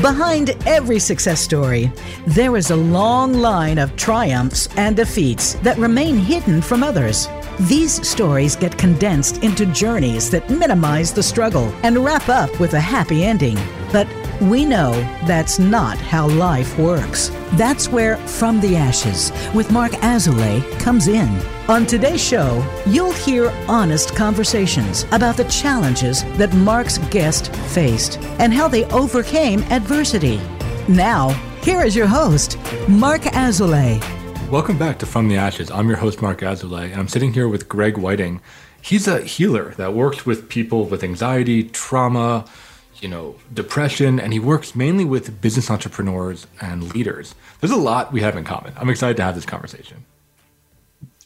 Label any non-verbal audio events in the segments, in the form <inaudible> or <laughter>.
Behind every success story, there is a long line of triumphs and defeats that remain hidden from others. These stories get condensed into journeys that minimize the struggle and wrap up with a happy ending. But we know that's not how life works. That's where From the Ashes with Marc Azoulay comes in. On today's show, you'll hear honest conversations about the challenges that Marc's guest faced and how they overcame adversity. Now, here is your host, Marc Azoulay. Welcome back to From the Ashes. I'm your host, Marc Azoulay, and I'm sitting here with Greg Wieting. He's a healer that works with people with anxiety, trauma, you know, depression, and he works mainly with business entrepreneurs and leaders. There's a lot we have in common. I'm excited to have this conversation.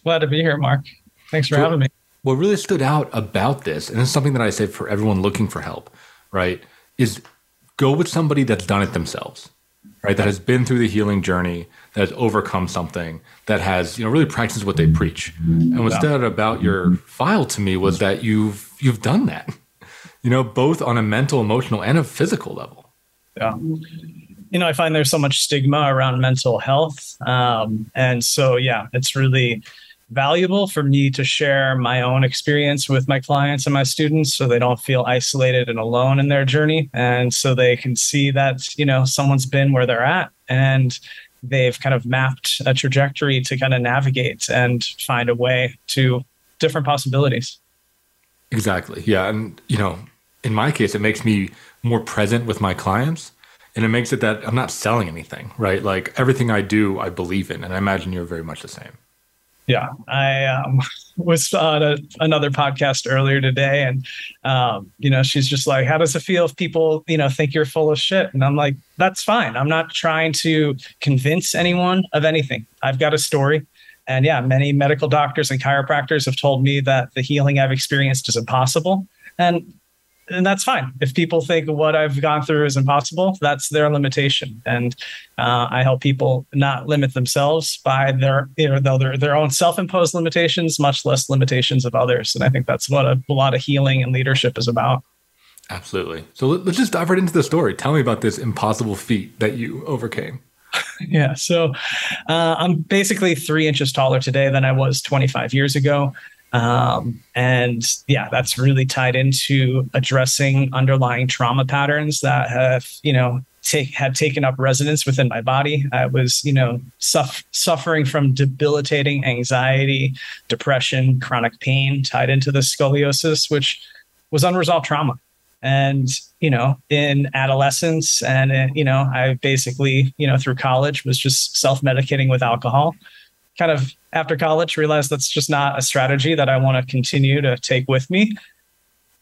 Glad to be here, Marc. Thanks for so, having me. What really stood out about this, and it's something that I say for everyone looking for help, right, is go with somebody that's done it themselves, right? That has been through the healing journey, that has overcome something, that has, you know, really practiced what they preach. And what stood out about your file to me was that you've you've done that. You know, both on a mental, emotional, and a physical level. Yeah you know, I find there's so much stigma around mental health. Um, and so, yeah, it's really valuable for me to share my own experience with my clients and my students so they don't feel isolated and alone in their journey. And so they can see that, you know, someone's been where they're at and they've kind of mapped a trajectory to kind of navigate and find a way to different possibilities. Exactly. Yeah. And, you know, in my case, it makes me more present with my clients and it makes it that I'm not selling anything, right? Like everything I do, I believe in, and I imagine you're very much the same. Yeah, I um, <laughs> was on a, another podcast earlier today, and um, you know, she's just like, "How does it feel if people, you know, think you're full of shit?" And I'm like, "That's fine. I'm not trying to convince anyone of anything. I've got a story." And yeah, many medical doctors and chiropractors have told me that the healing I've experienced is impossible. And and that's fine. If people think what I've gone through is impossible, that's their limitation. And uh, I help people not limit themselves by their you know their their own self-imposed limitations, much less limitations of others. And I think that's what a, a lot of healing and leadership is about. Absolutely. So let's just dive right into the story. Tell me about this impossible feat that you overcame. <laughs> yeah. So uh, I'm basically three inches taller today than I was 25 years ago. Um, and yeah, that's really tied into addressing underlying trauma patterns that have, you know, take had taken up residence within my body. I was, you know, suff- suffering from debilitating anxiety, depression, chronic pain tied into the scoliosis, which was unresolved trauma. And you know, in adolescence, and you know, I basically, you know, through college was just self medicating with alcohol kind of after college realized that's just not a strategy that I want to continue to take with me.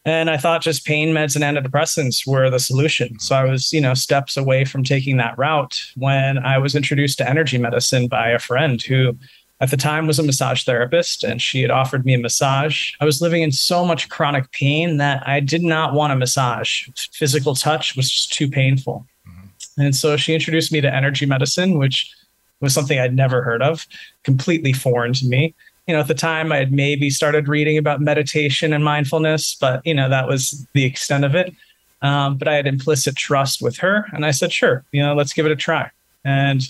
And I thought just pain meds and antidepressants were the solution. So I was, you know, steps away from taking that route when I was introduced to energy medicine by a friend who at the time was a massage therapist and she had offered me a massage. I was living in so much chronic pain that I did not want a massage. Physical touch was just too painful. Mm-hmm. And so she introduced me to energy medicine, which was something I'd never heard of, completely foreign to me. You know, at the time I had maybe started reading about meditation and mindfulness, but you know, that was the extent of it. Um, but I had implicit trust with her. And I said, sure, you know, let's give it a try. And,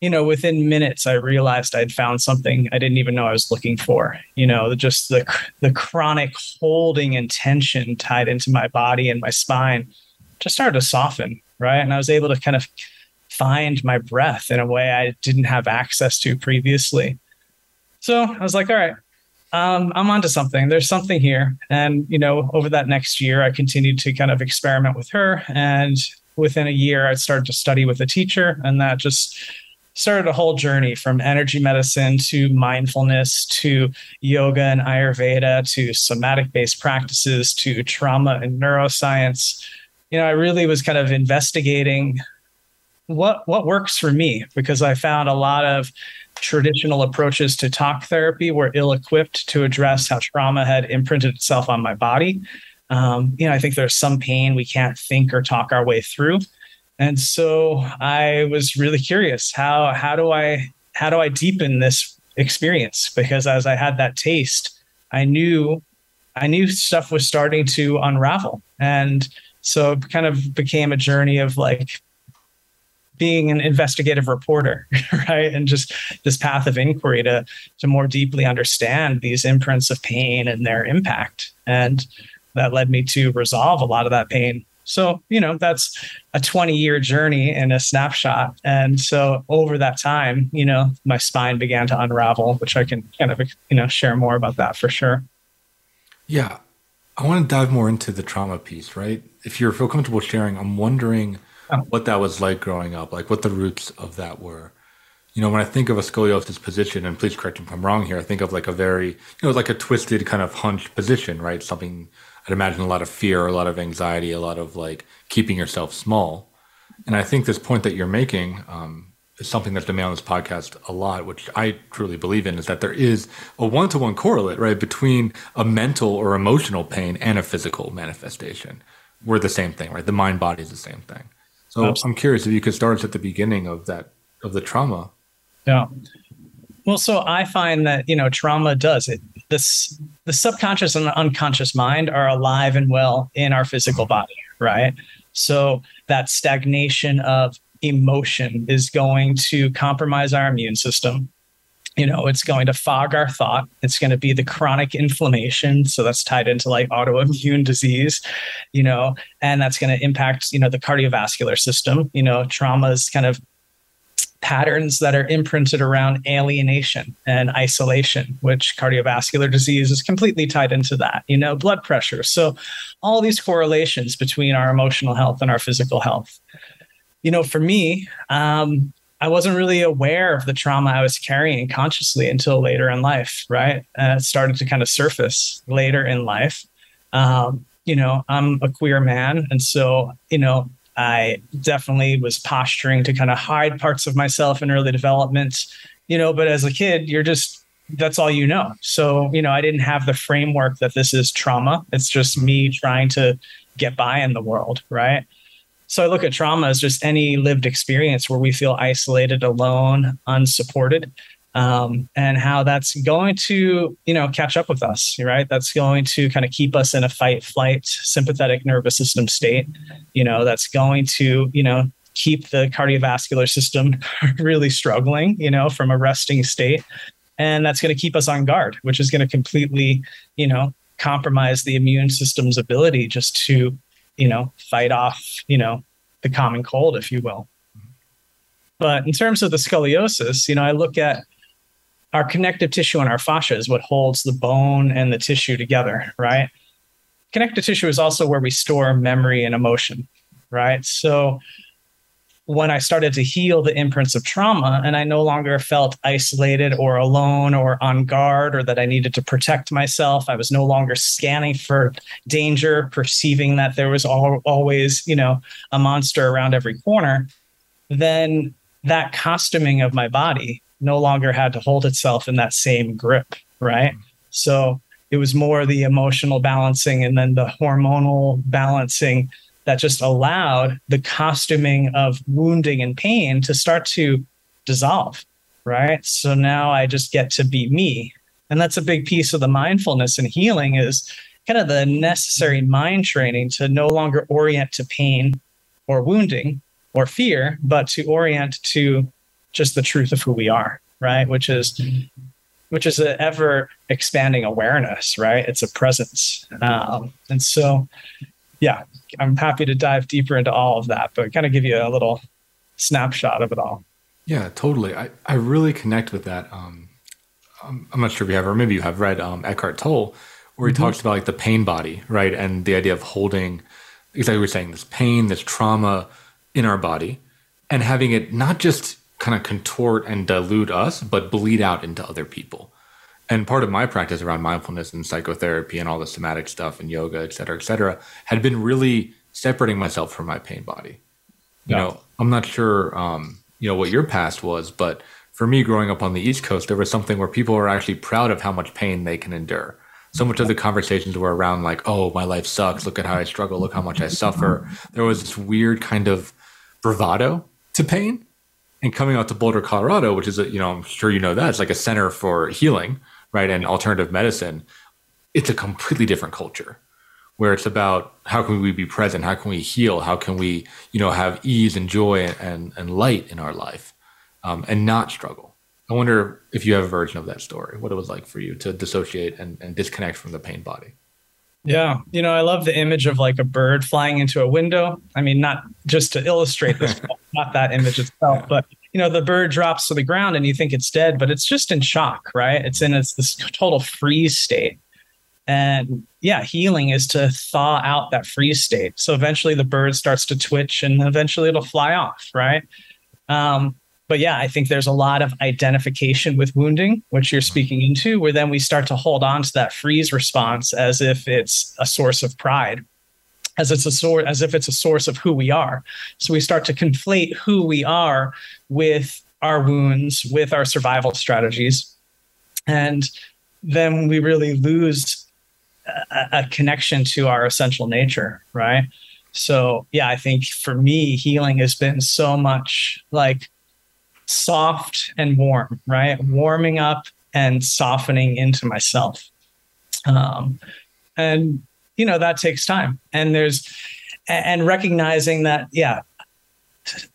you know, within minutes, I realized I'd found something I didn't even know I was looking for. You know, just the, the chronic holding and tension tied into my body and my spine just started to soften. Right. And I was able to kind of find my breath in a way I didn't have access to previously. So I was like, all right, um, I'm onto something. There's something here. And, you know, over that next year, I continued to kind of experiment with her. And within a year, I started to study with a teacher. And that just started a whole journey from energy medicine to mindfulness to yoga and Ayurveda to somatic based practices to trauma and neuroscience. You know, I really was kind of investigating what what works for me? Because I found a lot of traditional approaches to talk therapy were ill-equipped to address how trauma had imprinted itself on my body. Um, you know, I think there's some pain we can't think or talk our way through, and so I was really curious how how do I how do I deepen this experience? Because as I had that taste, I knew I knew stuff was starting to unravel, and so it kind of became a journey of like being an investigative reporter, <laughs> right? And just this path of inquiry to to more deeply understand these imprints of pain and their impact. And that led me to resolve a lot of that pain. So, you know, that's a 20 year journey in a snapshot. And so over that time, you know, my spine began to unravel, which I can kind of, you know, share more about that for sure. Yeah. I want to dive more into the trauma piece, right? If you feel comfortable sharing, I'm wondering. <laughs> what that was like growing up, like what the roots of that were. You know, when I think of a scoliosis position, and please correct me if I'm wrong here, I think of like a very, you know, like a twisted kind of hunched position, right? Something I'd imagine a lot of fear, a lot of anxiety, a lot of like keeping yourself small. And I think this point that you're making um, is something that's been made on this podcast a lot, which I truly believe in, is that there is a one to one correlate, right, between a mental or emotional pain and a physical manifestation. We're the same thing, right? The mind body is the same thing. So Absolutely. I'm curious if you could start us at the beginning of that of the trauma. Yeah. Well, so I find that you know trauma does it this the subconscious and the unconscious mind are alive and well in our physical body, right? So that stagnation of emotion is going to compromise our immune system. You know, it's going to fog our thought. It's going to be the chronic inflammation. So that's tied into like autoimmune disease, you know, and that's going to impact, you know, the cardiovascular system. You know, trauma is kind of patterns that are imprinted around alienation and isolation, which cardiovascular disease is completely tied into that, you know, blood pressure. So, all these correlations between our emotional health and our physical health. You know, for me, um, I wasn't really aware of the trauma I was carrying consciously until later in life, right? Uh, it started to kind of surface later in life. Um, you know, I'm a queer man. And so, you know, I definitely was posturing to kind of hide parts of myself in early development, you know, but as a kid, you're just that's all you know. So, you know, I didn't have the framework that this is trauma. It's just me trying to get by in the world, right? So I look at trauma as just any lived experience where we feel isolated, alone, unsupported um, and how that's going to you know catch up with us right? That's going to kind of keep us in a fight flight sympathetic nervous system state. You know that's going to you know keep the cardiovascular system <laughs> really struggling you know from a resting state. And that's going to keep us on guard which is going to completely you know compromise the immune system's ability just to you know fight off you know the common cold if you will but in terms of the scoliosis you know i look at our connective tissue and our fascia is what holds the bone and the tissue together, right? Connective tissue is also where we store memory and emotion, right? So when I started to heal the imprints of trauma and I no longer felt isolated or alone or on guard or that I needed to protect myself, I was no longer scanning for danger, perceiving that there was always, you know, a monster around every corner, then that costuming of my body no longer had to hold itself in that same grip, right? Mm-hmm. So it was more the emotional balancing and then the hormonal balancing that just allowed the costuming of wounding and pain to start to dissolve, right? So now I just get to be me. And that's a big piece of the mindfulness and healing is kind of the necessary mind training to no longer orient to pain or wounding or fear, but to orient to just the truth of who we are, right? Which is which is an ever expanding awareness, right? It's a presence, um, and so yeah, I'm happy to dive deeper into all of that, but kind of give you a little snapshot of it all. Yeah, totally. I, I really connect with that. Um, um I'm not sure if you have, or maybe you have read um, Eckhart Tolle, where he mm-hmm. talks about like the pain body, right? And the idea of holding, exactly what you're saying, this pain, this trauma in our body, and having it not just kind of contort and dilute us, but bleed out into other people. And part of my practice around mindfulness and psychotherapy and all the somatic stuff and yoga, et cetera, et cetera, had been really separating myself from my pain body. You yeah. know, I'm not sure, um, you know, what your past was, but for me, growing up on the East Coast, there was something where people were actually proud of how much pain they can endure. So much of the conversations were around like, "Oh, my life sucks. Look at how I struggle. Look how much I suffer." There was this weird kind of bravado to pain and coming out to Boulder, Colorado, which is a, you know, I'm sure you know that it's like a center for healing, right, and alternative medicine. It's a completely different culture, where it's about how can we be present, how can we heal, how can we, you know, have ease and joy and and light in our life, um, and not struggle. I wonder if you have a version of that story, what it was like for you to dissociate and, and disconnect from the pain body. Yeah. You know, I love the image of like a bird flying into a window. I mean, not just to illustrate this, <laughs> not that image itself, yeah. but you know, the bird drops to the ground and you think it's dead, but it's just in shock, right? It's in its this total freeze state. And yeah, healing is to thaw out that freeze state. So eventually the bird starts to twitch and eventually it'll fly off, right? Um, but yeah, I think there's a lot of identification with wounding, which you're speaking into, where then we start to hold on to that freeze response as if it's a source of pride, as it's a as if it's a source of who we are. So we start to conflate who we are with our wounds, with our survival strategies, and then we really lose a, a connection to our essential nature, right? So yeah, I think for me, healing has been so much like soft and warm, right? Warming up and softening into myself. Um, and, you know, that takes time. And there's, and recognizing that, yeah,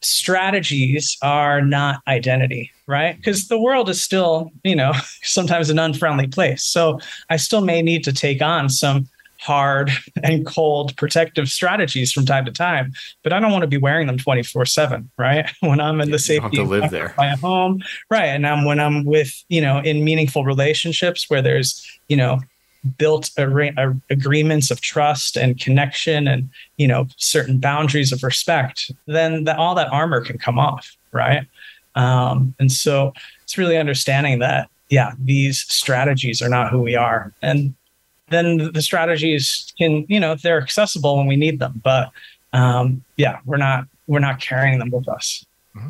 strategies are not identity, right? Because the world is still, you know, <laughs> sometimes an unfriendly place. So I still may need to take on some hard <laughs> and cold protective strategies from time to time, but I don't want to be wearing them 24 seven, right? <laughs> When I'm in the safety to live there. of my home, right. And I'm, when I'm with, you know, in meaningful relationships where there's, you know, built agreements of trust and connection and, you know, certain boundaries of respect, then the, all that armor can come off. Right. Um, and so it's really understanding that, yeah, these strategies are not who we are. And then the strategies can, you know, they're accessible when we need them. But um, yeah, we're not we're not carrying them with us. Mm-hmm.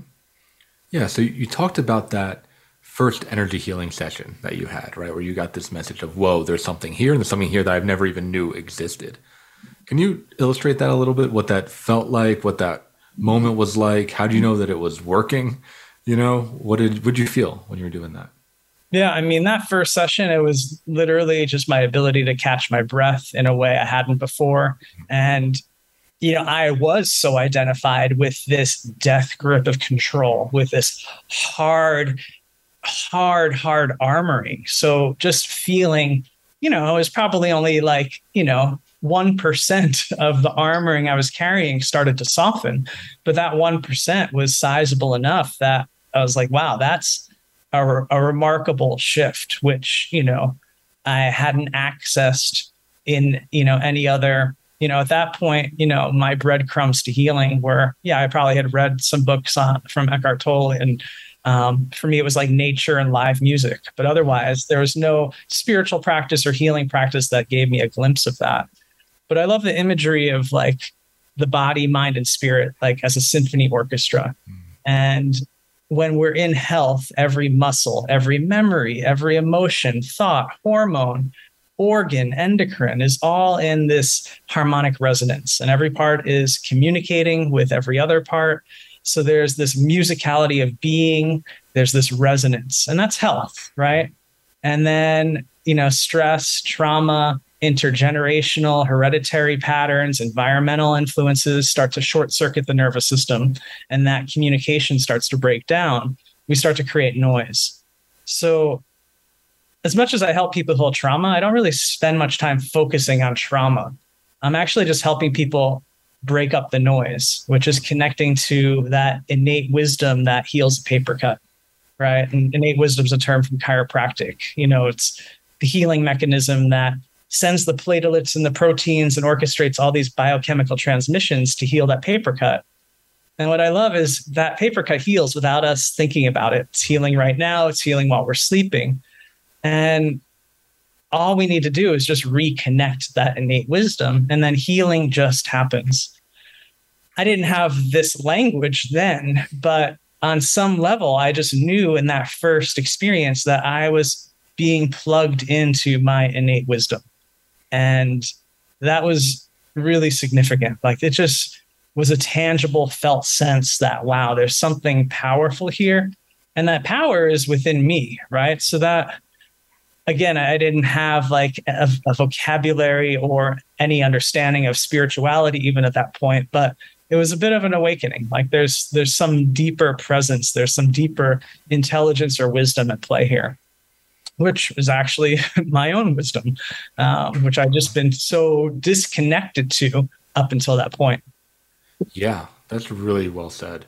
Yeah. So you talked about that first energy healing session that you had, right, where you got this message of, "Whoa, there's something here, and there's something here that I've never even knew existed." Can you illustrate that a little bit? What that felt like? What that moment was like? How do you know that it was working? You know, what did did you feel when you were doing that? Yeah, I mean, that first session, it was literally just my ability to catch my breath in a way I hadn't before. And, you know, I was so identified with this death grip of control, with this hard, hard, hard armoring. So just feeling, you know, it was probably only like, you know, 1% of the armoring I was carrying started to soften. But that 1% was sizable enough that I was like, wow, that's a, a remarkable shift, which, you know, I hadn't accessed in, you know, any other you know, at that point, you know, my breadcrumbs to healing were, yeah, I probably had read some books on, from Eckhart Tolle. And um, for me, it was like nature and live music. But otherwise, there was no spiritual practice or healing practice that gave me a glimpse of that. But I love the imagery of like the body, mind, and spirit, like as a symphony orchestra. Mm. And when we're in health, every muscle, every memory, every emotion, thought, hormone, organ, endocrine is all in this harmonic resonance. And every part is communicating with every other part. So there's this musicality of being, there's this resonance, and that's health, right? And then, you know, stress, trauma, intergenerational, hereditary patterns, environmental influences start to short circuit the nervous system, and that communication starts to break down. We start to create noise. So, as much as I help people heal trauma, I don't really spend much time focusing on trauma. I'm actually just helping people break up the noise, which is connecting to that innate wisdom that heals a paper cut, right? And innate wisdom is a term from chiropractic. You know, it's the healing mechanism that sends the platelets and the proteins and orchestrates all these biochemical transmissions to heal that paper cut. And what I love is that paper cut heals without us thinking about it. It's healing right now, it's healing while we're sleeping. And all we need to do is just reconnect that innate wisdom, and then healing just happens. I didn't have this language then, but on some level, I just knew in that first experience that I was being plugged into my innate wisdom. And that was really significant. Like it just was a tangible, felt sense that, wow, there's something powerful here. And that power is within me, right? So that again, I didn't have like a, a, vocabulary or any understanding of spirituality even at that point, but it was a bit of an awakening. Like there's there's some deeper presence, there's some deeper intelligence or wisdom at play here, which is actually <laughs> my own wisdom, um, which I've just been so disconnected to up until that point. Yeah, that's really well said.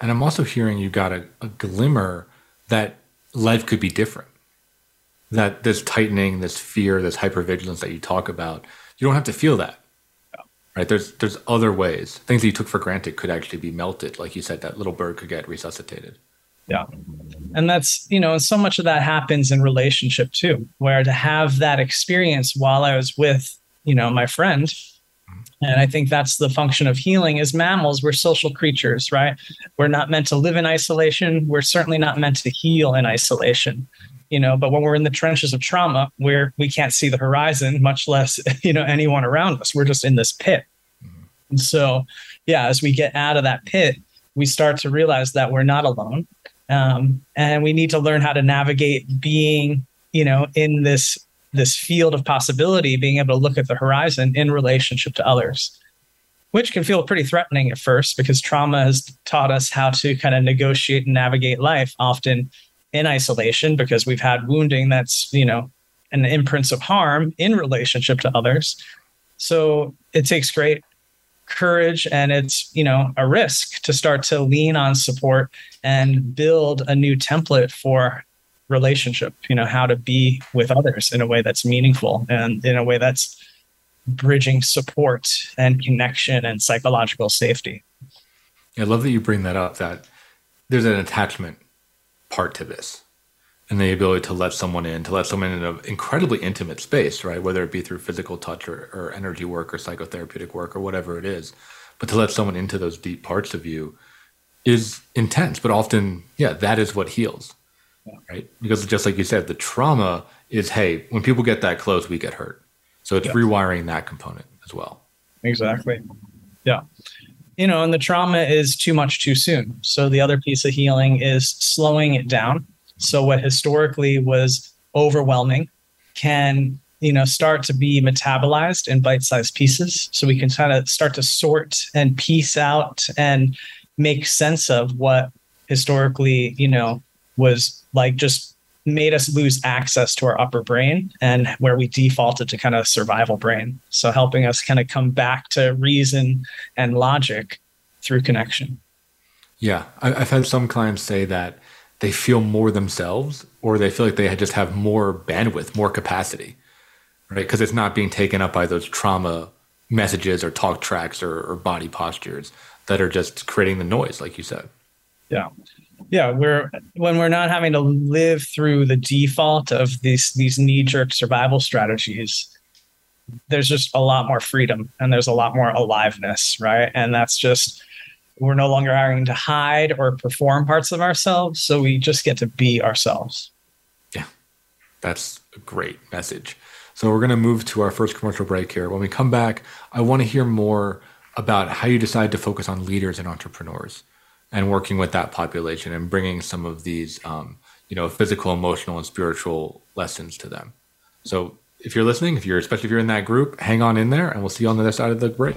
And I'm also hearing you got a, a glimmer that life could be different that this tightening, this fear, this hypervigilance that you talk about, you don't have to feel that. Right? There's there's other ways. Things that you took for granted could actually be melted. Like you said, that little bird could get resuscitated. Yeah. And that's, you know, so much of that happens in relationship too, where to have that experience while I was with, you know, my friend. Mm-hmm. And I think that's the function of healing as mammals, we're social creatures, right? We're not meant to live in isolation. We're certainly not meant to heal in isolation you know but when we're in the trenches of trauma where we can't see the horizon much less <laughs> you know anyone around us we're just in this pit mm-hmm. and so yeah as we get out of that pit we start to realize that we're not alone um, and we need to learn how to navigate being you know in this this field of possibility being able to look at the horizon in relationship to others which can feel pretty threatening at first because trauma has taught us how to kind of negotiate and navigate life often in isolation because we've had wounding that's, you know, an imprints of harm in relationship to others. So it takes great courage and it's, you know, a risk to start to lean on support and build a new template for relationship, you know, how to be with others in a way that's meaningful and in a way that's bridging support and connection and psychological safety. I love that you bring that up that there's an attachment part to this and the ability to let someone in, to let someone in an incredibly intimate space, right? Whether it be through physical touch or, or energy work or psychotherapeutic work or whatever it is, but to let someone into those deep parts of you is intense. But often, yeah, that is what heals, right? Because just like you said, the trauma is hey, when people get that close, we get hurt. So it's yeah. rewiring that component as well. Exactly. Yeah you know, and the trauma is too much too soon. So the other piece of healing is slowing it down. So what historically was overwhelming can, you know, start to be metabolized in bite-sized pieces. So we can kind of start to sort and piece out and make sense of what historically, you know, was like just made us lose access to our upper brain and where we defaulted to kind of survival brain. So helping us kind of come back to reason and logic through connection. Yeah. I've had some clients say that they feel more themselves or they feel like they just have more bandwidth, more capacity, right? Because it's not being taken up by those trauma messages or talk tracks or, or body postures that are just creating the noise, like you said. Yeah yeah we're when we're not having to live through the default of these these knee-jerk survival strategies there's just a lot more freedom and there's a lot more aliveness right? And that's just we're no longer having to hide or perform parts of ourselves so we just get to be ourselves. Yeah. That's a great message. So we're going to move to our first commercial break here. When we come back i want to hear more about how you decide to focus on leaders and entrepreneurs and working with that population and bringing some of these, um, you know, physical, emotional, and spiritual lessons to them. So if you're listening, if you're especially if you're in that group, hang on in there, and we'll see you on the other side of the break.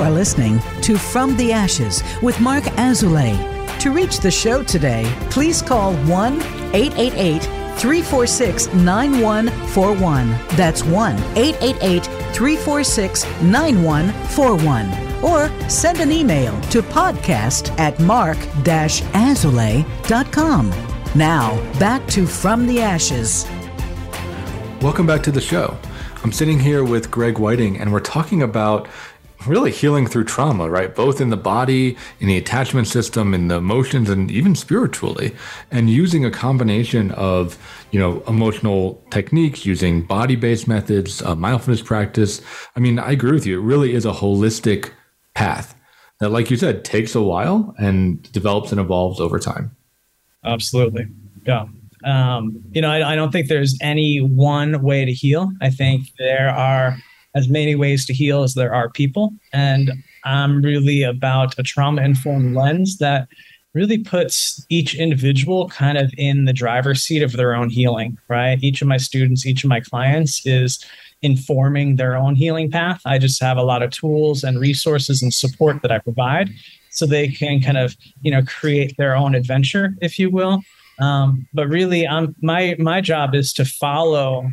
You are listening to From the Ashes with Marc Azoulay. To reach the show today, please call 1 888 346 9141. That's 1 888 346 9141. Or send an email to podcast at marc-azoulay.com. Now, back to From the Ashes. Welcome back to the show. I'm sitting here with Greg Wieting, and we're talking about really healing through trauma, right? Both in the body, in the attachment system, in the emotions, and even spiritually, and using a combination of, you know, emotional techniques, using body-based methods, uh, mindfulness practice. I mean, I agree with you. It really is a holistic path that, like you said, takes a while and develops and evolves over time. Absolutely. Yeah. Um, you know, I, I don't think there's any one way to heal. I think there are as many ways to heal as there are people. And I'm really about a trauma informed lens that really puts each individual kind of in the driver's seat of their own healing, right? Each of my students, each of my clients is informing their own healing path. I just have a lot of tools and resources and support that I provide so they can kind of, you know, create their own adventure, if you will. Um, but really, I'm my my job is to follow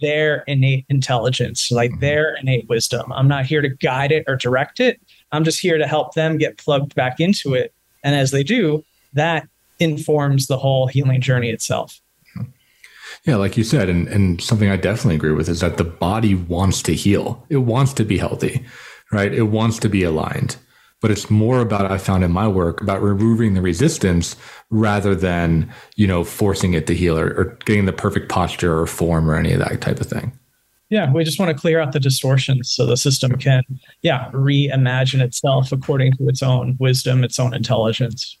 their innate intelligence, like mm-hmm. their innate wisdom. I'm not here to guide it or direct it. I'm just here to help them get plugged back into it. And as they do, that informs the whole healing journey itself. Yeah, like you said, and, and something I definitely agree with is that the body wants to heal. It wants to be healthy, right? It wants to be aligned but it's more about I found in my work about removing the resistance rather than you know forcing it to heal or, or getting the perfect posture or form or any of that type of thing. Yeah, we just want to clear out the distortions so the system can, yeah, reimagine itself according to its own wisdom, its own intelligence.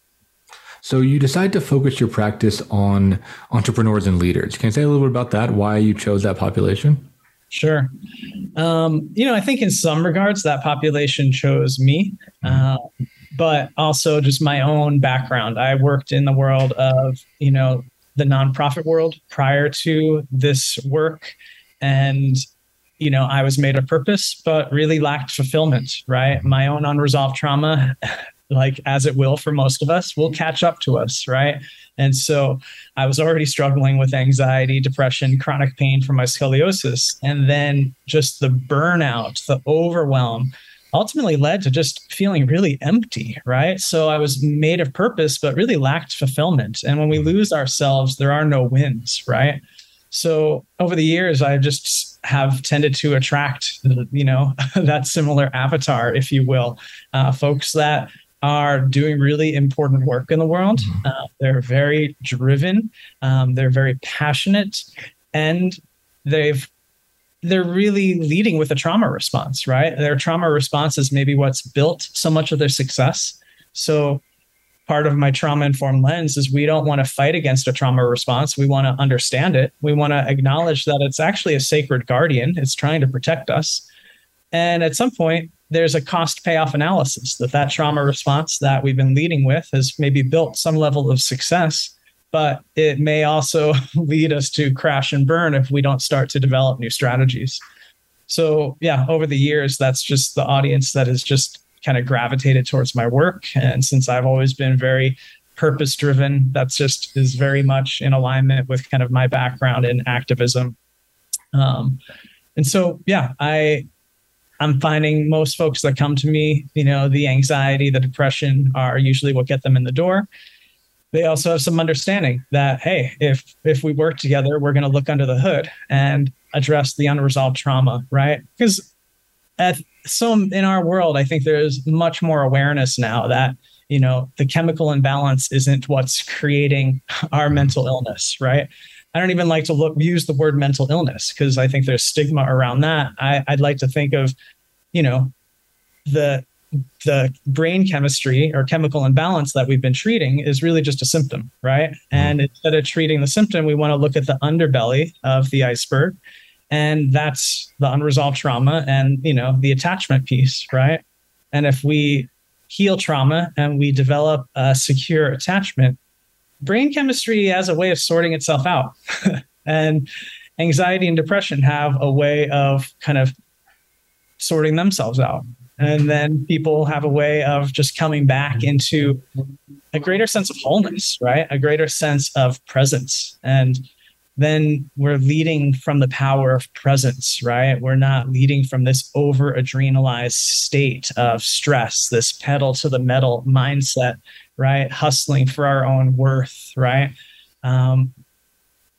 So you decide to focus your practice on entrepreneurs and leaders. Can you say a little bit about that? Why you chose that population? Sure. Um, you know, I think in some regards that population chose me, uh, but also just my own background. I worked in the world of, you know, the nonprofit world prior to this work. And, you know, I was made a purpose, but really lacked fulfillment, right? My own unresolved trauma, <laughs> like as it will for most of us, will catch up to us, right? And so I was already struggling with anxiety, depression, chronic pain from my scoliosis. And then just the burnout, the overwhelm ultimately led to just feeling really empty, right? So I was made of purpose, but really lacked fulfillment. And when we lose ourselves, there are no wins, right? So over the years, I just have tended to attract, you know, <laughs> that similar avatar, if you will, uh, folks that are doing really important work in the world. Mm-hmm. Uh, they're very driven, um, they're very passionate, and they've they're really leading with a trauma response, right? Their trauma response is maybe what's built so much of their success. So part of my trauma informed lens is we don't want to fight against a trauma response. We want to understand it. We want to acknowledge that it's actually a sacred guardian. It's trying to protect us. And at some point, there's a cost payoff analysis that that trauma response that we've been leading with has maybe built some level of success but it may also <laughs> lead us to crash and burn if we don't start to develop new strategies. So yeah over the years that's just the audience that has just kind of gravitated towards my work. And since i've always been very purpose driven that's just is very much in alignment with kind of my background in activism. Um, and so yeah i I'm finding most folks that come to me, you know, the anxiety, the depression are usually what get them in the door. They also have some understanding that hey, if if we work together, we're going to look under the hood and address the unresolved trauma, right? Because at so in our world, I think there's much more awareness now that you know the chemical imbalance isn't what's creating our mental illness, right? I don't even like to look use the word mental illness because I think there's stigma around that. I, would like to think of you know, the the brain chemistry or chemical imbalance that we've been treating is really just a symptom, right? Mm-hmm. And instead of treating the symptom, we want to look at the underbelly of the iceberg and that's the unresolved trauma and you know the attachment piece right and if we heal trauma and we develop a secure attachment brain chemistry has a way of sorting itself out <laughs> and anxiety and depression have a way of kind of sorting themselves out and then people have a way of just coming back into a greater sense of wholeness right a greater sense of presence and then we're leading from the power of presence, right? We're not leading from this over adrenalized state of stress, this pedal to the metal mindset, right? Hustling for our own worth, right? Um,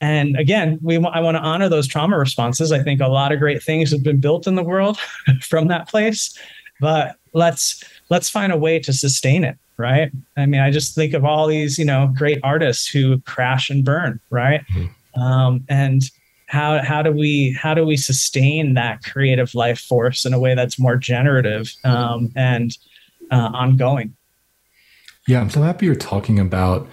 and again, we I want to honor those trauma responses. I think a lot of great things have been built in the world <laughs> from that place, but let's let's find a way to sustain it, right? I mean, I just think of all these, you know, great artists who crash and burn, right? Mm-hmm um, and how how do we how do we sustain that creative life force in a way that's more generative um, and uh, ongoing yeah i'm so happy you're talking about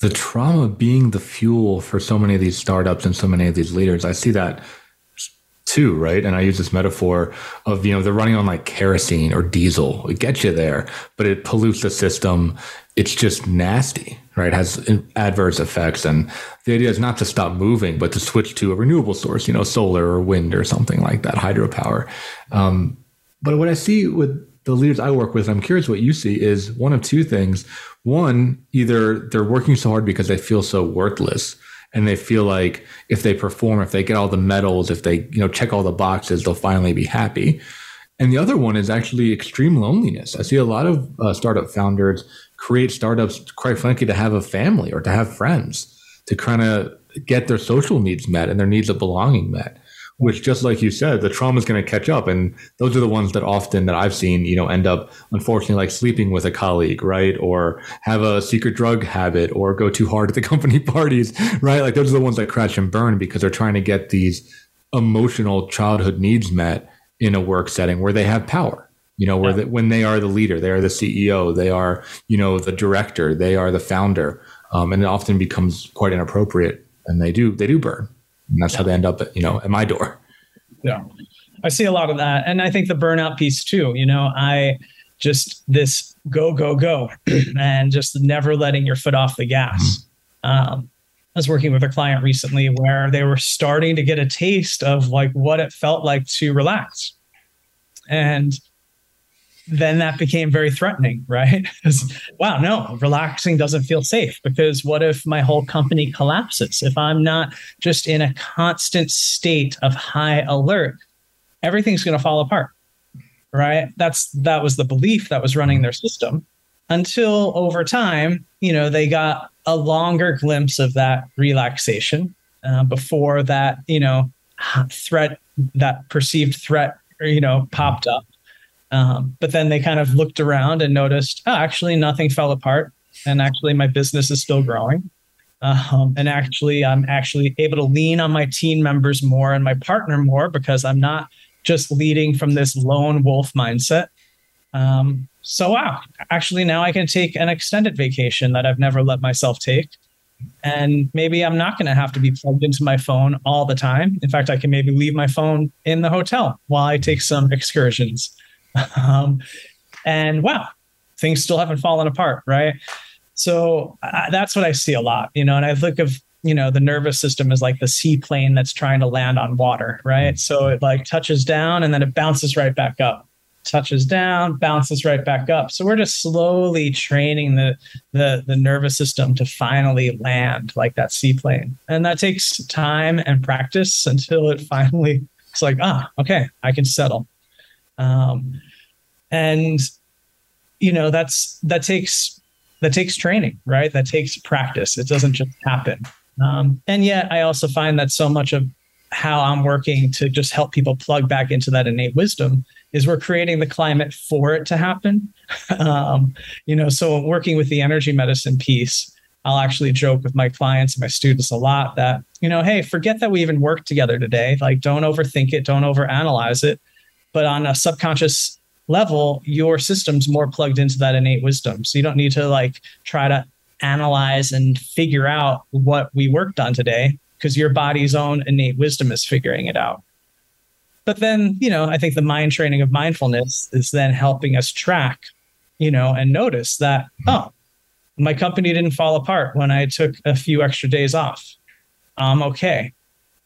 the trauma being the fuel for so many of these startups and so many of these leaders i see that too, right? And I use this metaphor of, you know, they're running on like kerosene or diesel. It gets you there, but it pollutes the system. It's just nasty, right? It has adverse effects. And the idea is not to stop moving, but to switch to a renewable source, you know, solar or wind or something like that, hydropower. Um, but what I see with the leaders I work with, I'm curious what you see is one of two things. One, either they're working so hard because they feel so worthless and they feel like if they perform, if they get all the medals, if they you know check all the boxes, they'll finally be happy. And the other one is actually extreme loneliness. I see a lot of uh, startup founders create startups, quite frankly, to have a family or to have friends, to kind of get their social needs met and their needs of belonging met which just like you said, the trauma is going to catch up. And those are the ones that often that I've seen, you know, end up unfortunately like sleeping with a colleague, right? Or have a secret drug habit or go too hard at the <laughs> company parties, right? Like those are the ones that crash and burn because they're trying to get these emotional childhood needs met in a work setting where they have power. You know, where yeah. the, when they are the leader, they are the CEO, they are, you know, the director, they are the founder, um, and it often becomes quite inappropriate, and they do they do burn and that's yeah. how they end up at you know at my door yeah i see a lot of that and i think the burnout piece too you know i just this go go go <clears throat> and just never letting your foot off the gas mm-hmm. um, i was working with a client recently where they were starting to get a taste of like what it felt like to relax and then that became very threatening, right? <laughs> wow, no, relaxing doesn't feel safe because what if my whole company collapses? If I'm not just in a constant state of high alert, everything's going to fall apart. Right? That's that was the belief that was running their system until over time, you know, they got a longer glimpse of that relaxation uh, before that, you know, threat, that perceived threat, you know, popped up um, but then they kind of looked around and noticed, oh, actually, nothing fell apart. And actually, my business is still growing. Um, and actually, I'm actually able to lean on my team members more and my partner more because I'm not just leading from this lone wolf mindset. Um, so, wow, actually, now I can take an extended vacation that I've never let myself take. And maybe I'm not going to have to be plugged into my phone all the time. In fact, I can maybe leave my phone in the hotel while I take some excursions. <laughs> um, and wow, things still haven't fallen apart, right? So uh, that's what I see a lot, you know. And I look of you know the nervous system is like the seaplane that's trying to land on water, right? So it like touches down and then it bounces right back up touches down, bounces right back up. So we're just slowly training the the the nervous system to finally land like that seaplane. And that takes time and practice until it <laughs> finally it's like, ah, okay, I can settle. Um, and you know that's that takes that takes training, right? That takes practice. It doesn't just happen. Um, and yet, I also find that so much of how I'm working to just help people plug back into that innate wisdom is we're creating the climate for it to happen. <laughs> um, you know, so working with the energy medicine piece, I'll actually joke with my clients and my students a lot that, you know, hey, forget that we even worked together today. Like, don't overthink it, don't overanalyze it but on a subconscious level your system's more plugged into that innate wisdom so you don't need to like try to analyze and figure out what we worked on today because your body's own innate wisdom is figuring it out but then, you know, I think the mind training of mindfulness is then helping us track, you know, and notice that, oh, my company didn't fall apart when I took a few extra days off. I'm okay.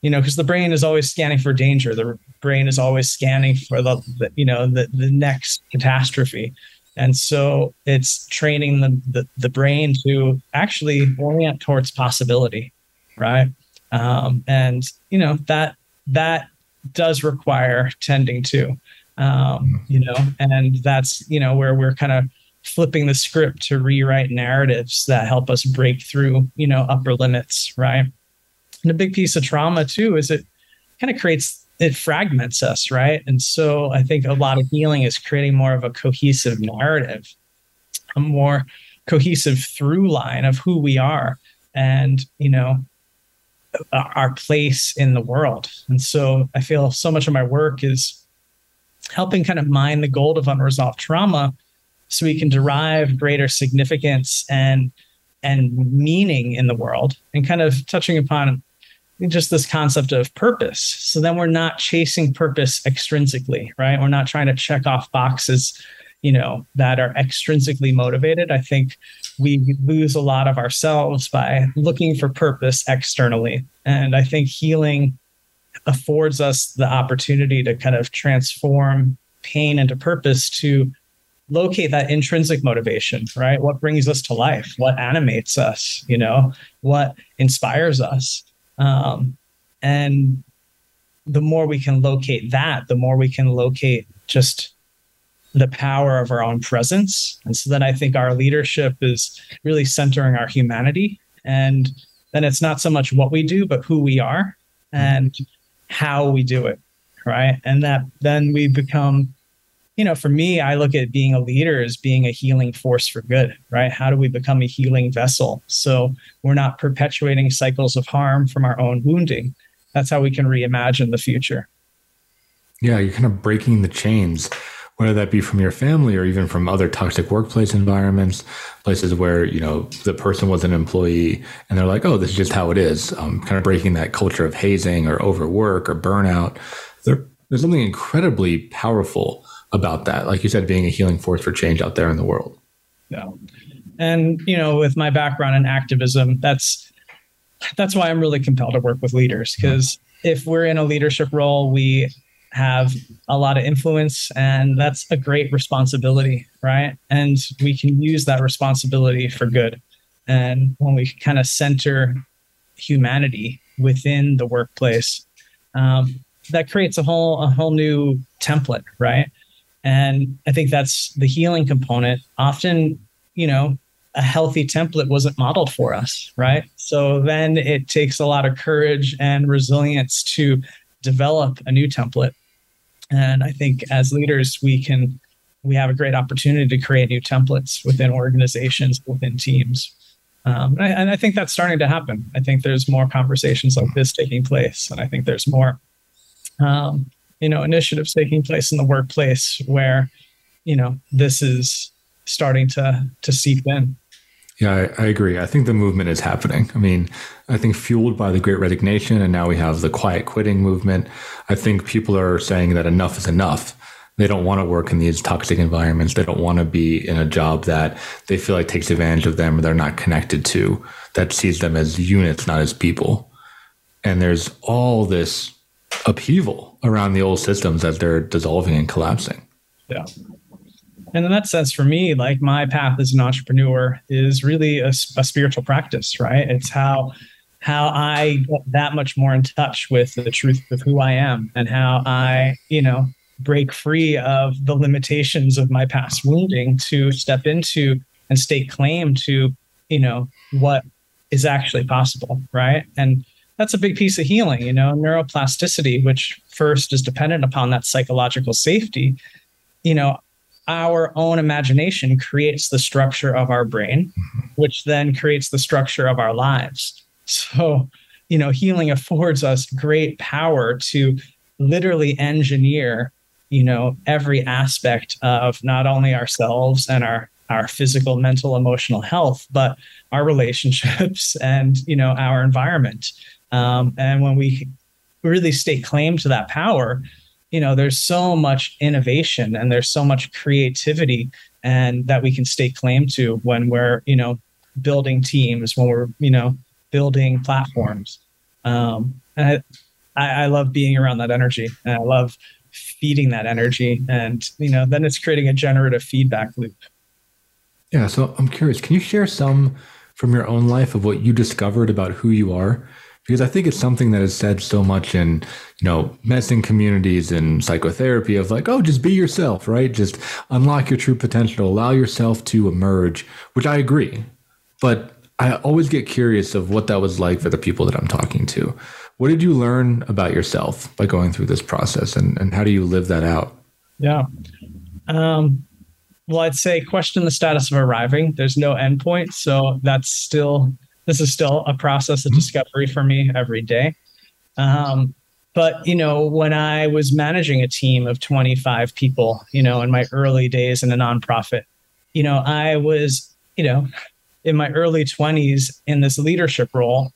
You know, because the brain is always scanning for danger. The brain is always scanning for the, the you know, the, the next catastrophe. And so it's training the, the, the brain to actually orient towards possibility, right? Um, and you know that that does require tending to, um, you know, and that's you know where we're kind of flipping the script to rewrite narratives that help us break through you know upper limits, right? And a big piece of trauma too is it kind of creates it fragments us, right? And so I think a lot of healing is creating more of a cohesive narrative, a more cohesive through line of who we are and you know our place in the world. And so I feel so much of my work is helping kind of mine the gold of unresolved trauma so we can derive greater significance and and meaning in the world and kind of touching upon just this concept of purpose. So then we're not chasing purpose extrinsically, right? We're not trying to check off boxes, you know, that are extrinsically motivated. I think we lose a lot of ourselves by looking for purpose externally. And I think healing affords us the opportunity to kind of transform pain into purpose to locate that intrinsic motivation, right? What brings us to life? What animates us? You know, what inspires us? Um, and the more we can locate that, the more we can locate just the power of our own presence. And so then I think our leadership is really centering our humanity. And then it's not so much what we do, but who we are and how we do it. Right. And that then we become, you know, for me, I look at being a leader as being a healing force for good, right? How do we become a healing vessel? So we're not perpetuating cycles of harm from our own wounding. That's how we can reimagine the future. Yeah, you're kind of breaking the chains whether that be from your family or even from other toxic workplace environments, places where you know the person was an employee and they're like, "Oh, this is just how it is." Um, kind of breaking that culture of hazing or overwork or burnout. There, there's something incredibly powerful about that. Like you said, being a healing force for change out there in the world. Yeah, and you know, with my background in activism, that's that's why I'm really compelled to work with leaders. Because if we're in a leadership role, we have a lot of influence and that's a great responsibility right? And we can use that responsibility for good. And when we kind of center humanity within the workplace um, that creates a whole a whole new template right and i think that's the healing component often you know a healthy template wasn't modeled for us right so then it takes a lot of courage and resilience to develop a new template and I think as leaders, we can we have a great opportunity to create new templates within organizations, within teams. Um, and, I, and, I, think that's starting to happen. I think there's more conversations like this taking place, and I think there's more, um, you know, initiatives taking place in the workplace where, you know, this is starting to to seep in. Yeah, I, I, agree. I think the movement is happening. I mean, I think fueled by the great resignation, and now we have the quiet quitting movement. I think people are saying that enough is enough. They don't want to work in these toxic environments. They don't want to be in a job that they feel like takes advantage of them or they're not connected to, that sees them as units, not as people. And there's all this upheaval around the old systems as they're dissolving and collapsing. Yeah. And in that sense for me like my path as an entrepreneur is really a, a spiritual practice right? It's how how i get that much more in touch with the truth of who i am and how i you know break free of the limitations of my past wounding to step into and stake claim to you know what is actually possible right? And that's a big piece of healing you know neuroplasticity which first is dependent upon that psychological safety you know our own imagination creates the structure of our brain, mm-hmm. which then creates the structure of our lives. So, you know, healing affords us great power to literally engineer, you know, every aspect of not only ourselves and our our physical, mental, emotional health, but our relationships <laughs> and you know our environment. Um, and when we really stake claim to that power, you know there's so much innovation and there's so much creativity and that we can stake claim to when we're you know building teams when we're you know building platforms. Um, and I, I love being around that energy and i love feeding that energy and you know then it's creating a generative feedback loop. Yeah so i'm curious can you share some from your own life of what you discovered about who you are because I think it's something that is said so much in, you know, medicine communities and psychotherapy of like, oh, just be yourself, right? Just unlock your true potential, allow yourself to emerge, which I agree. But I always get curious of what that was like for the people that I'm talking to. What did you learn about yourself by going through this process and, and how do you live that out? Yeah. Um, well, I'd say question the status of arriving. There's no endpoint. So that's still this is still a process of mm-hmm. discovery for me every day. Um, but you know, when I was managing a team of 25 people, you know, in my early days in a nonprofit, you know, I was, you know, in my early 20s in this leadership role,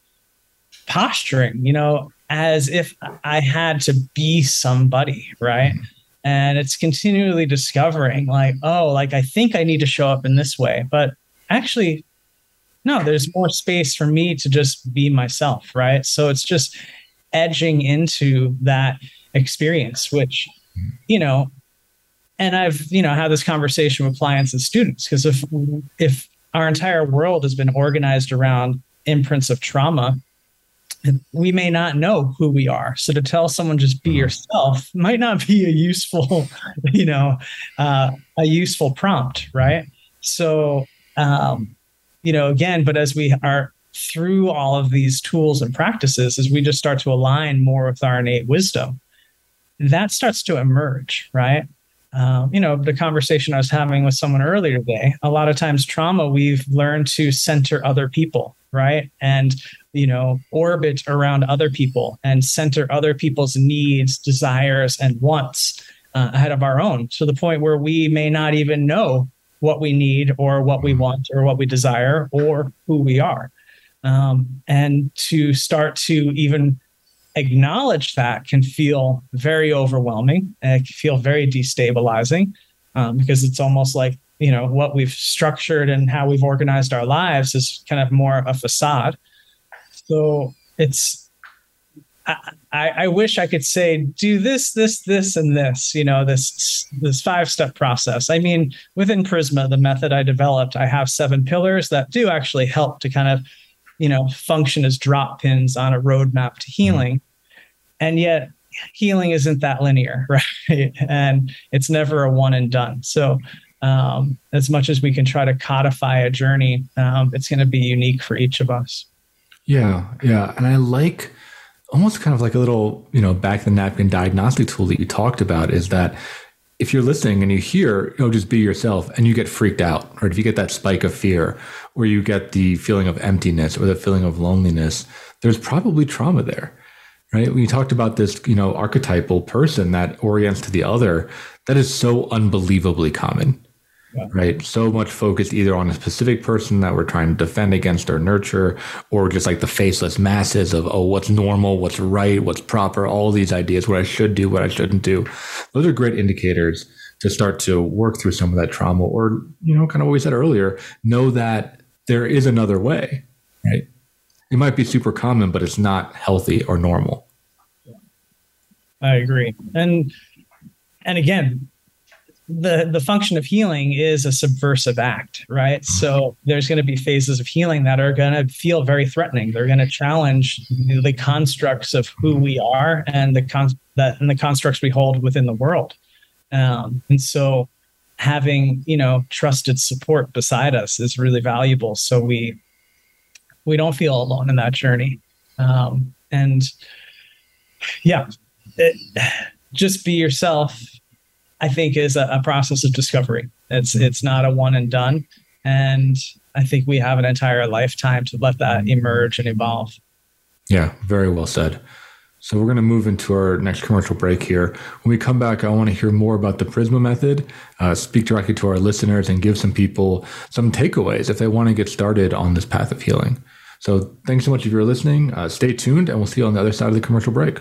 posturing, you know, as if I had to be somebody, right? Mm-hmm. And it's continually discovering, like, oh, like I think I need to show up in this way, but actually no, there's more space for me to just be myself, right? So it's just edging into that experience, which, you know, and I've, you know, had this conversation with clients and students because if if our entire world has been organized around imprints of trauma, we may not know who we are. So to tell someone just be mm-hmm. yourself <laughs> might not be a useful, <laughs> you know, uh, a useful prompt, right? So um, you know, again, but as we are through all of these tools and practices, as we just start to align more with our innate wisdom, that starts to emerge, right? Um, you know, the conversation I was having with someone earlier today, a lot of times trauma, we've learned to center other people, right? And, you know, orbit around other people and center other people's needs, desires, and wants uh, ahead of our own to the point where we may not even know what we need or what we want or what we desire or who we are. Um, and to start to even acknowledge that can feel very overwhelming. And it can feel very destabilizing um, because it's almost like you know what we've structured and how we've organized our lives is kind of more a facade. So it's I, I wish I could say do this, this, this, and this. You know, this this five step process. I mean, within Prisma, the method I developed, I have seven pillars that do actually help to kind of, you know, function as drop pins on a roadmap to healing. And yet, healing isn't that linear, <laughs> right? And it's never a one and done. So, um, as much as we can try to codify a journey, um, it's going to be unique for each of us. Yeah, yeah, and I like almost kind of like a little, you know, back the napkin diagnostic tool that you talked about is that if you're listening and you hear, you know, just be yourself and you get freaked out, or if you get that spike of fear, or you get the feeling of emptiness or the feeling of loneliness, there's probably trauma there. Right. We talked about this, you know, archetypal person that orients to the other, that is so unbelievably common yeah. right? So much focus either on a specific person that we're trying to defend against or nurture, or just like the faceless masses of, oh, what's normal, what's right, what's proper, all these ideas, what I should do, what I shouldn't do. Those are great indicators to start to work through some of that trauma, or, you know, kind of what we said earlier, know that there is another way, right? It might be super common, but it's not healthy or normal. I agree. And, and again, the the function of healing is a subversive act right? Mm-hmm. so there's going to be phases of healing that are going to feel very threatening. They're going to challenge the constructs of who we are and the con- that and the constructs we hold within the world. Um, and so having you know trusted support beside us is really valuable. So we we don't feel alone in that journey. Um, and yeah it, just be yourself I think is a, a process of discovery. It's it's not a one and done, and I think we have an entire lifetime to let that emerge and evolve. Yeah, very well said. So we're going to move into our next commercial break here. When we come back, I want to hear more about the Prisma method, uh, speak directly to our listeners, and give some people some takeaways if they want to get started on this path of healing. So thanks so much if you're listening. Uh, stay tuned, and we'll see you on the other side of the commercial break.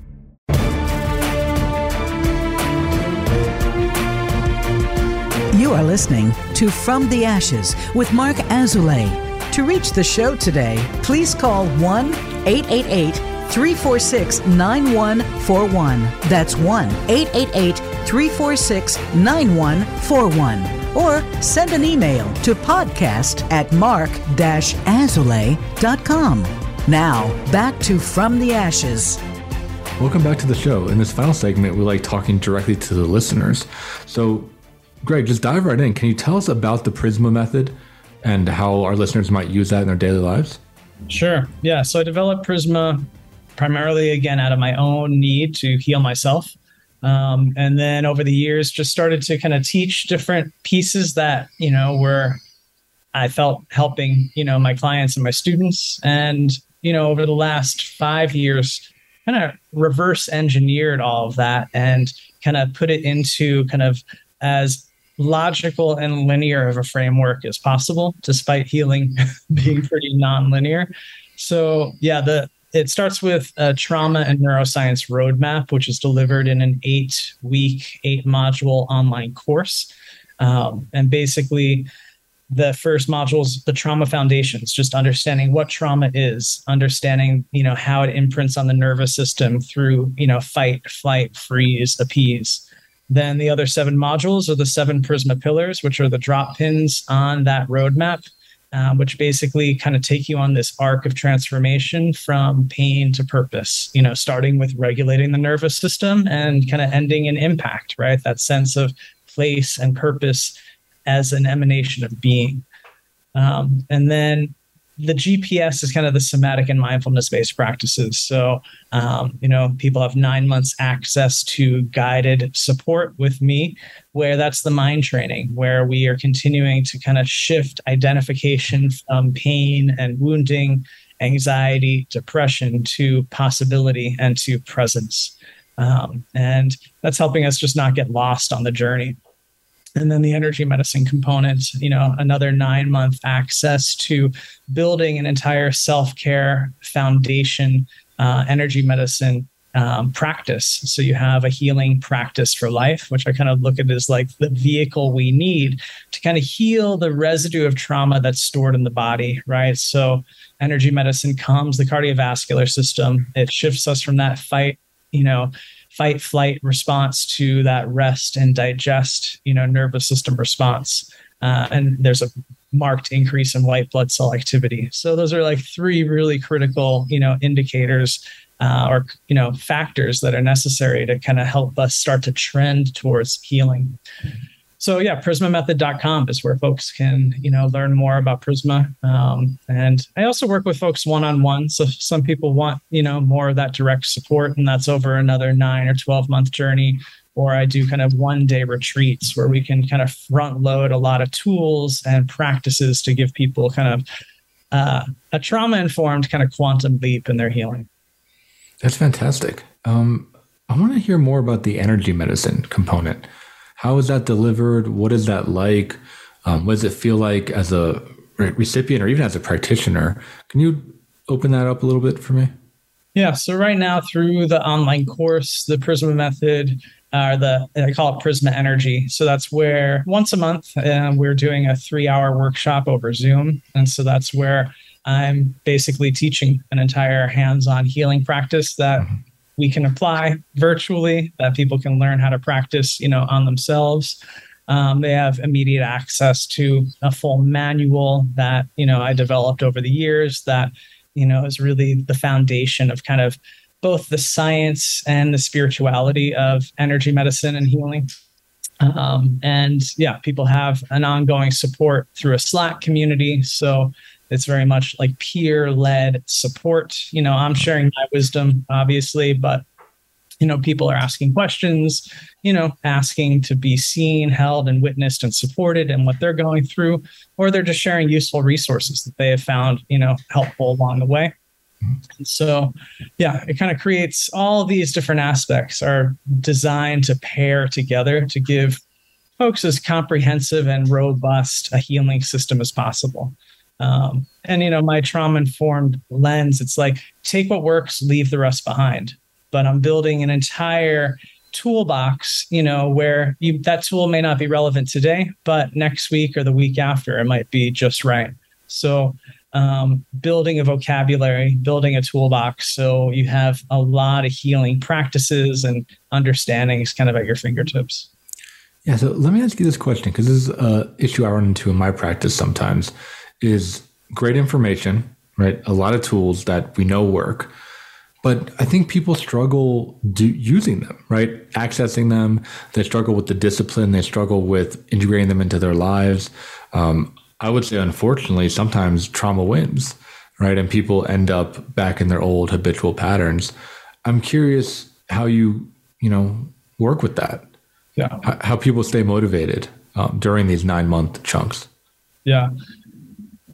You are listening to From the Ashes with Marc Azoulay. To reach the show today, please call 1 888 346 9141. That's 1 888 346 9141. Or send an email to podcast at mark azulay.com. Now, back to From the Ashes. Welcome back to the show. In this final segment, we like talking directly to the listeners. So, Greg, just dive right in. Can you tell us about the Prisma method and how our listeners might use that in their daily lives? Sure. Yeah. So I developed Prisma primarily, again, out of my own need to heal myself. Um, and then over the years, just started to kind of teach different pieces that, you know, were I felt helping, you know, my clients and my students. And, you know, over the last five years, kind of reverse engineered all of that and kind of put it into kind of as logical and linear of a framework as possible, despite healing <laughs> being pretty non-linear. So yeah, the it starts with a trauma and neuroscience roadmap, which is delivered in an eight-week, eight-module online course. Um, and basically, the first module is the trauma foundations, just understanding what trauma is, understanding you know how it imprints on the nervous system through you know fight, flight, freeze, appease then the other seven modules are the seven Prisma pillars, which are the drop pins on that roadmap, uh, which basically kind of take you on this arc of transformation from pain to purpose, you know, starting with regulating the nervous system and kind of ending in impact, right? That sense of place and purpose as an emanation of being. Um, and then the GPS is kind of the somatic and mindfulness based practices. So, um, you know, people have nine months access to guided support with me, where that's the mind training, where we are continuing to kind of shift identification from pain and wounding, anxiety, depression to possibility and to presence. Um, and that's helping us just not get lost on the journey and then the energy medicine component you know another nine month access to building an entire self-care foundation uh, energy medicine um, practice. So you have a healing practice for life which i kind of look at as like the vehicle we need to kind of heal the residue of trauma that's stored in the body right? So energy medicine comes the cardiovascular system it shifts us from that fight you know fight flight response to that rest and digest you know nervous system response. Uh, and there's a marked increase in white blood cell activity. So those are like three really critical you know indicators uh, or you know factors that are necessary to kind of help us start to trend towards healing so yeah prismamethod.com is where folks can you know learn more about prisma. Um, and i also work with folks one-on-one. So some people want you know more of that direct support and that's over another nine or 12 month journey. Or i do kind of one day retreats where we can kind of front load a lot of tools and practices to give people kind of uh, a trauma informed kind of quantum leap in their healing. That's fantastic. Um, i want to hear more about the energy medicine component how is that delivered? What is that like? Um, what does it feel like as a recipient or even as a practitioner? Can you open that up a little bit for me? Yeah. So right now, through the online course, the Prisma method, or uh, the I call it Prisma Energy. So that's where once a month uh, we're doing a three-hour workshop over Zoom, and so that's where I'm basically teaching an entire hands-on healing practice that mm-hmm. We can apply virtually, that people can learn how to practice, you know, on themselves. Um, they have immediate access to a full manual that you know I developed over the years that you know is really the foundation of kind of both the science and the spirituality of energy medicine and healing. Um, and yeah, people have an ongoing support through a Slack community. So it's very much like peer led support. You know, I'm sharing my wisdom, obviously, but you know, people are asking questions, you know, asking to be seen, held, and witnessed and supported and what they're going through, or they're just sharing useful resources that they have found, you know, helpful along the way. So, yeah, it kind of creates all these different aspects are designed to pair together to give folks as comprehensive and robust a healing system as possible. Um, and, you know, my trauma informed lens, it's like take what works, leave the rest behind. But I'm building an entire toolbox, you know, where you, that tool may not be relevant today, but next week or the week after, it might be just right. So, um, building a vocabulary, building a toolbox. So you have a lot of healing practices and understandings kind of at your fingertips. Yeah. So let me ask you this question because this is an issue I run into in my practice sometimes is great information, right? A lot of tools that we know work. But I think people struggle do, using them, right? Accessing them. They struggle with the discipline. They struggle with integrating them into their lives. Um, I would say, unfortunately, sometimes trauma wins, right? And people end up back in their old habitual patterns. I'm curious how you, you know, work with that. Yeah. How, how people stay motivated um, during these nine month chunks. Yeah.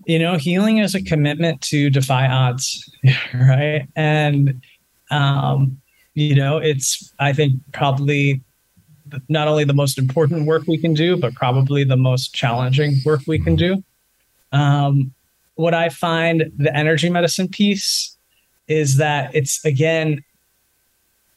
You know, healing is a commitment to defy odds, <laughs> right? And, um, you know, it's, I think, probably not only the most important work we can do, but probably the most challenging work we can do. Um, what I find the energy medicine piece is that it's again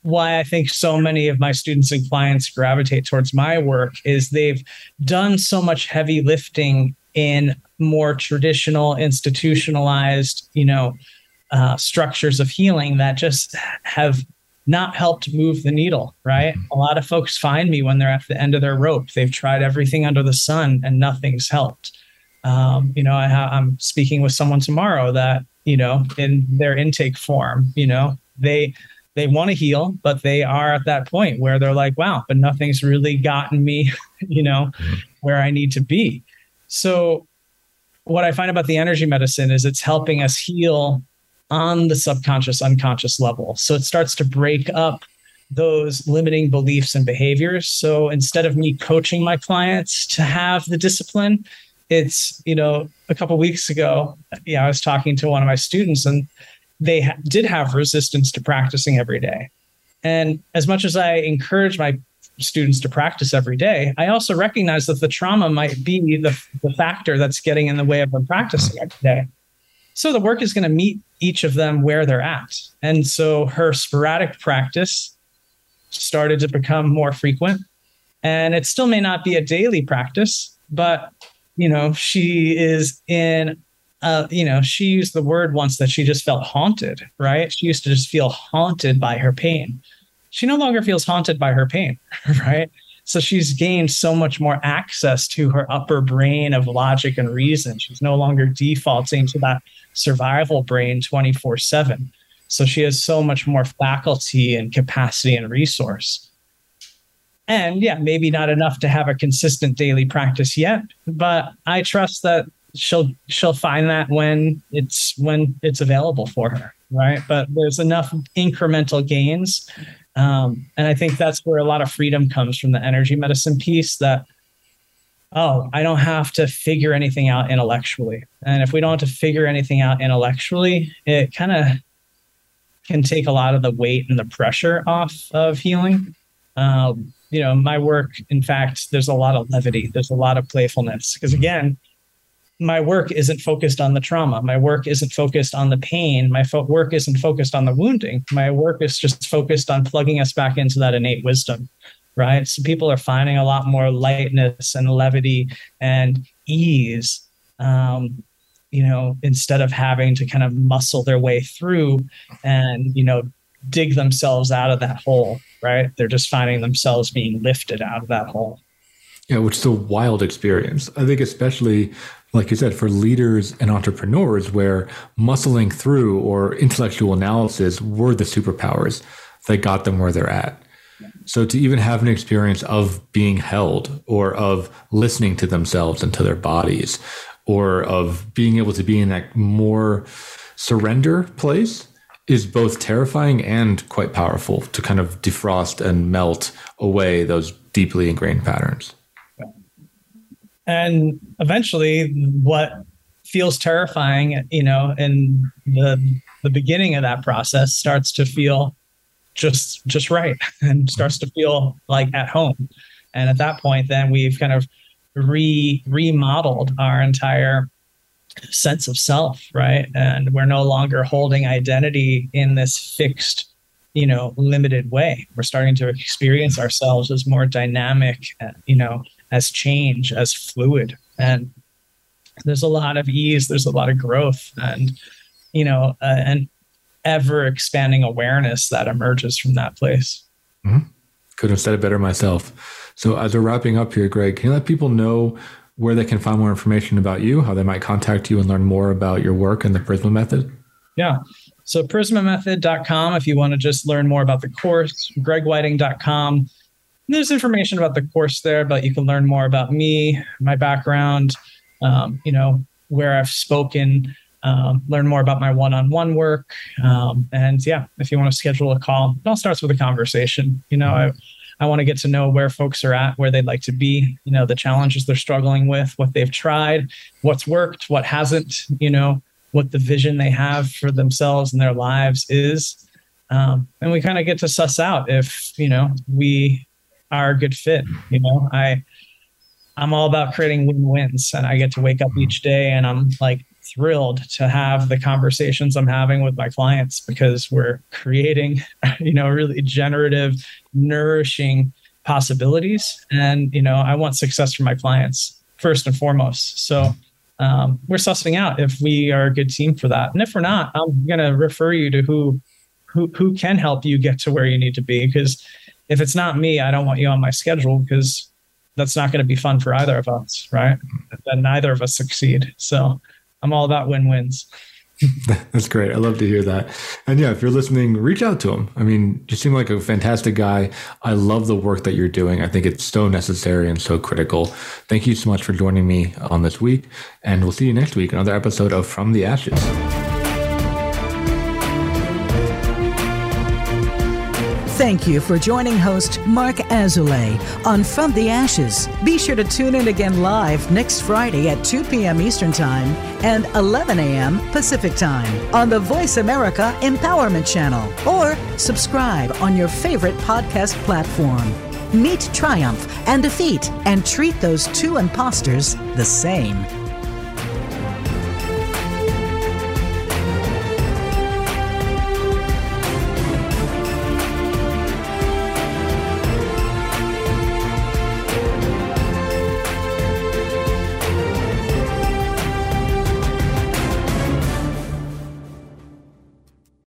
why I think so many of my students and clients gravitate towards my work is they've done so much heavy lifting in more traditional institutionalized you know uh, structures of healing that just have not helped move the needle, right? Mm-hmm. A lot of folks find me when they're at the end of their rope. They've tried everything under the sun and nothing's helped. Um, you know, I I'm speaking with someone tomorrow that, you know, in their intake form, you know, they they want to heal, but they are at that point where they're like, wow, but nothing's really gotten me, <laughs> you know, mm-hmm. where I need to be. So what I find about the energy medicine is it's helping us heal on the subconscious, unconscious level. So it starts to break up those limiting beliefs and behaviors. So instead of me coaching my clients to have the discipline, it's, you know, a couple weeks ago, yeah, I was talking to one of my students and they ha- did have resistance to practicing every day. And as much as I encourage my students to practice every day, I also recognize that the trauma might be the, the factor that's getting in the way of them practicing every day. So the work is going to meet each of them where they're at. And so her sporadic practice started to become more frequent. And it still may not be a daily practice, but you know, she is in uh, you know, she used the word once that she just felt haunted, right? She used to just feel haunted by her pain. She no longer feels haunted by her pain, <laughs> right? So she's gained so much more access to her upper brain of logic and reason. She's no longer defaulting to that survival brain 24 7. So she has so much more faculty and capacity and resource. And yeah, maybe not enough to have a consistent daily practice yet, but I trust that she'll she'll find that when it's when it's available for her, right? But there's enough incremental gains um, and I think that's where a lot of freedom comes from the energy medicine piece that, oh, I don't have to figure anything out intellectually. And if we don't have to figure anything out intellectually, it kind of can take a lot of the weight and the pressure off of healing. Um, you know, my work, in fact, there's a lot of levity, there's a lot of playfulness. Because again, my work isn't focused on the trauma. My work isn't focused on the pain. My fo- work isn't focused on the wounding. My work is just focused on plugging us back into that innate wisdom, right? So people are finding a lot more lightness and levity and ease, um, you know, instead of having to kind of muscle their way through and, you know, dig themselves out of that hole, right? They're just finding themselves being lifted out of that hole. Yeah, which is a wild experience. I think, especially like you said, for leaders and entrepreneurs, where muscling through or intellectual analysis were the superpowers that got them where they're at. So to even have an experience of being held or of listening to themselves and to their bodies or of being able to be in that more surrender place is both terrifying and quite powerful to kind of defrost and melt away those deeply ingrained patterns. And eventually, what feels terrifying, you know, in the the beginning of that process starts to feel just just right <laughs> and starts to feel like at home. And at that point, then we've kind of re remodeled our entire sense of self, right? And we're no longer holding identity in this fixed, you know, limited way. We're starting to experience ourselves as more dynamic, uh, you know, as change, as fluid. And there's a lot of ease, there's a lot of growth, and, you know, uh, an ever expanding awareness that emerges from that place. Mm-hmm. Couldn't have said it better myself. So, as we're wrapping up here, Greg, can you let people know where they can find more information about you, how they might contact you and learn more about your work and the Prisma Method? Yeah. So prismamethod.com if you want to just learn more about the course, gregwieting.com. There's information about the course there, but you can learn more about me, my background, um, you know, where I've spoken, um, learn more about my one-on-one work. Um, and yeah, if you want to schedule a call, it all starts with a conversation. You know, I I want to get to know where folks are at, where they'd like to be, you know, the challenges they're struggling with, what they've tried, what's worked, what hasn't, you know, what the vision they have for themselves and their lives is. Um, and we kind of get to suss out if, you know, we are a good fit. You know, I, I'm all about creating win-wins and I get to wake up each day and I'm like thrilled to have the conversations I'm having with my clients because we're creating, <laughs> you know, really generative, nourishing possibilities. And, you know, I want success for my clients first and foremost. So um, we're sussing out if we are a good team for that. And if we're not, I'm going to refer you to who, who, who can help you get to where you need to be. Because if it's not me, I don't want you on my schedule because that's not going to be fun for either of us. Right. Then neither of us succeed. So I'm all about win wins. <laughs> That's great. I love to hear that. And yeah, if you're listening, reach out to him. I mean, you seem like a fantastic guy. I love the work that you're doing. I think it's so necessary and so critical. Thank you so much for joining me on this week. And we'll see you next week, another episode of From the Ashes. Thank you for joining host Marc Azoulay on From the Ashes. Be sure to tune in again live next Friday at 2 p.m. Eastern Time and 11 a.m. Pacific Time on the Voice America Empowerment Channel or subscribe on your favorite podcast platform. Meet triumph and defeat and treat those two imposters the same.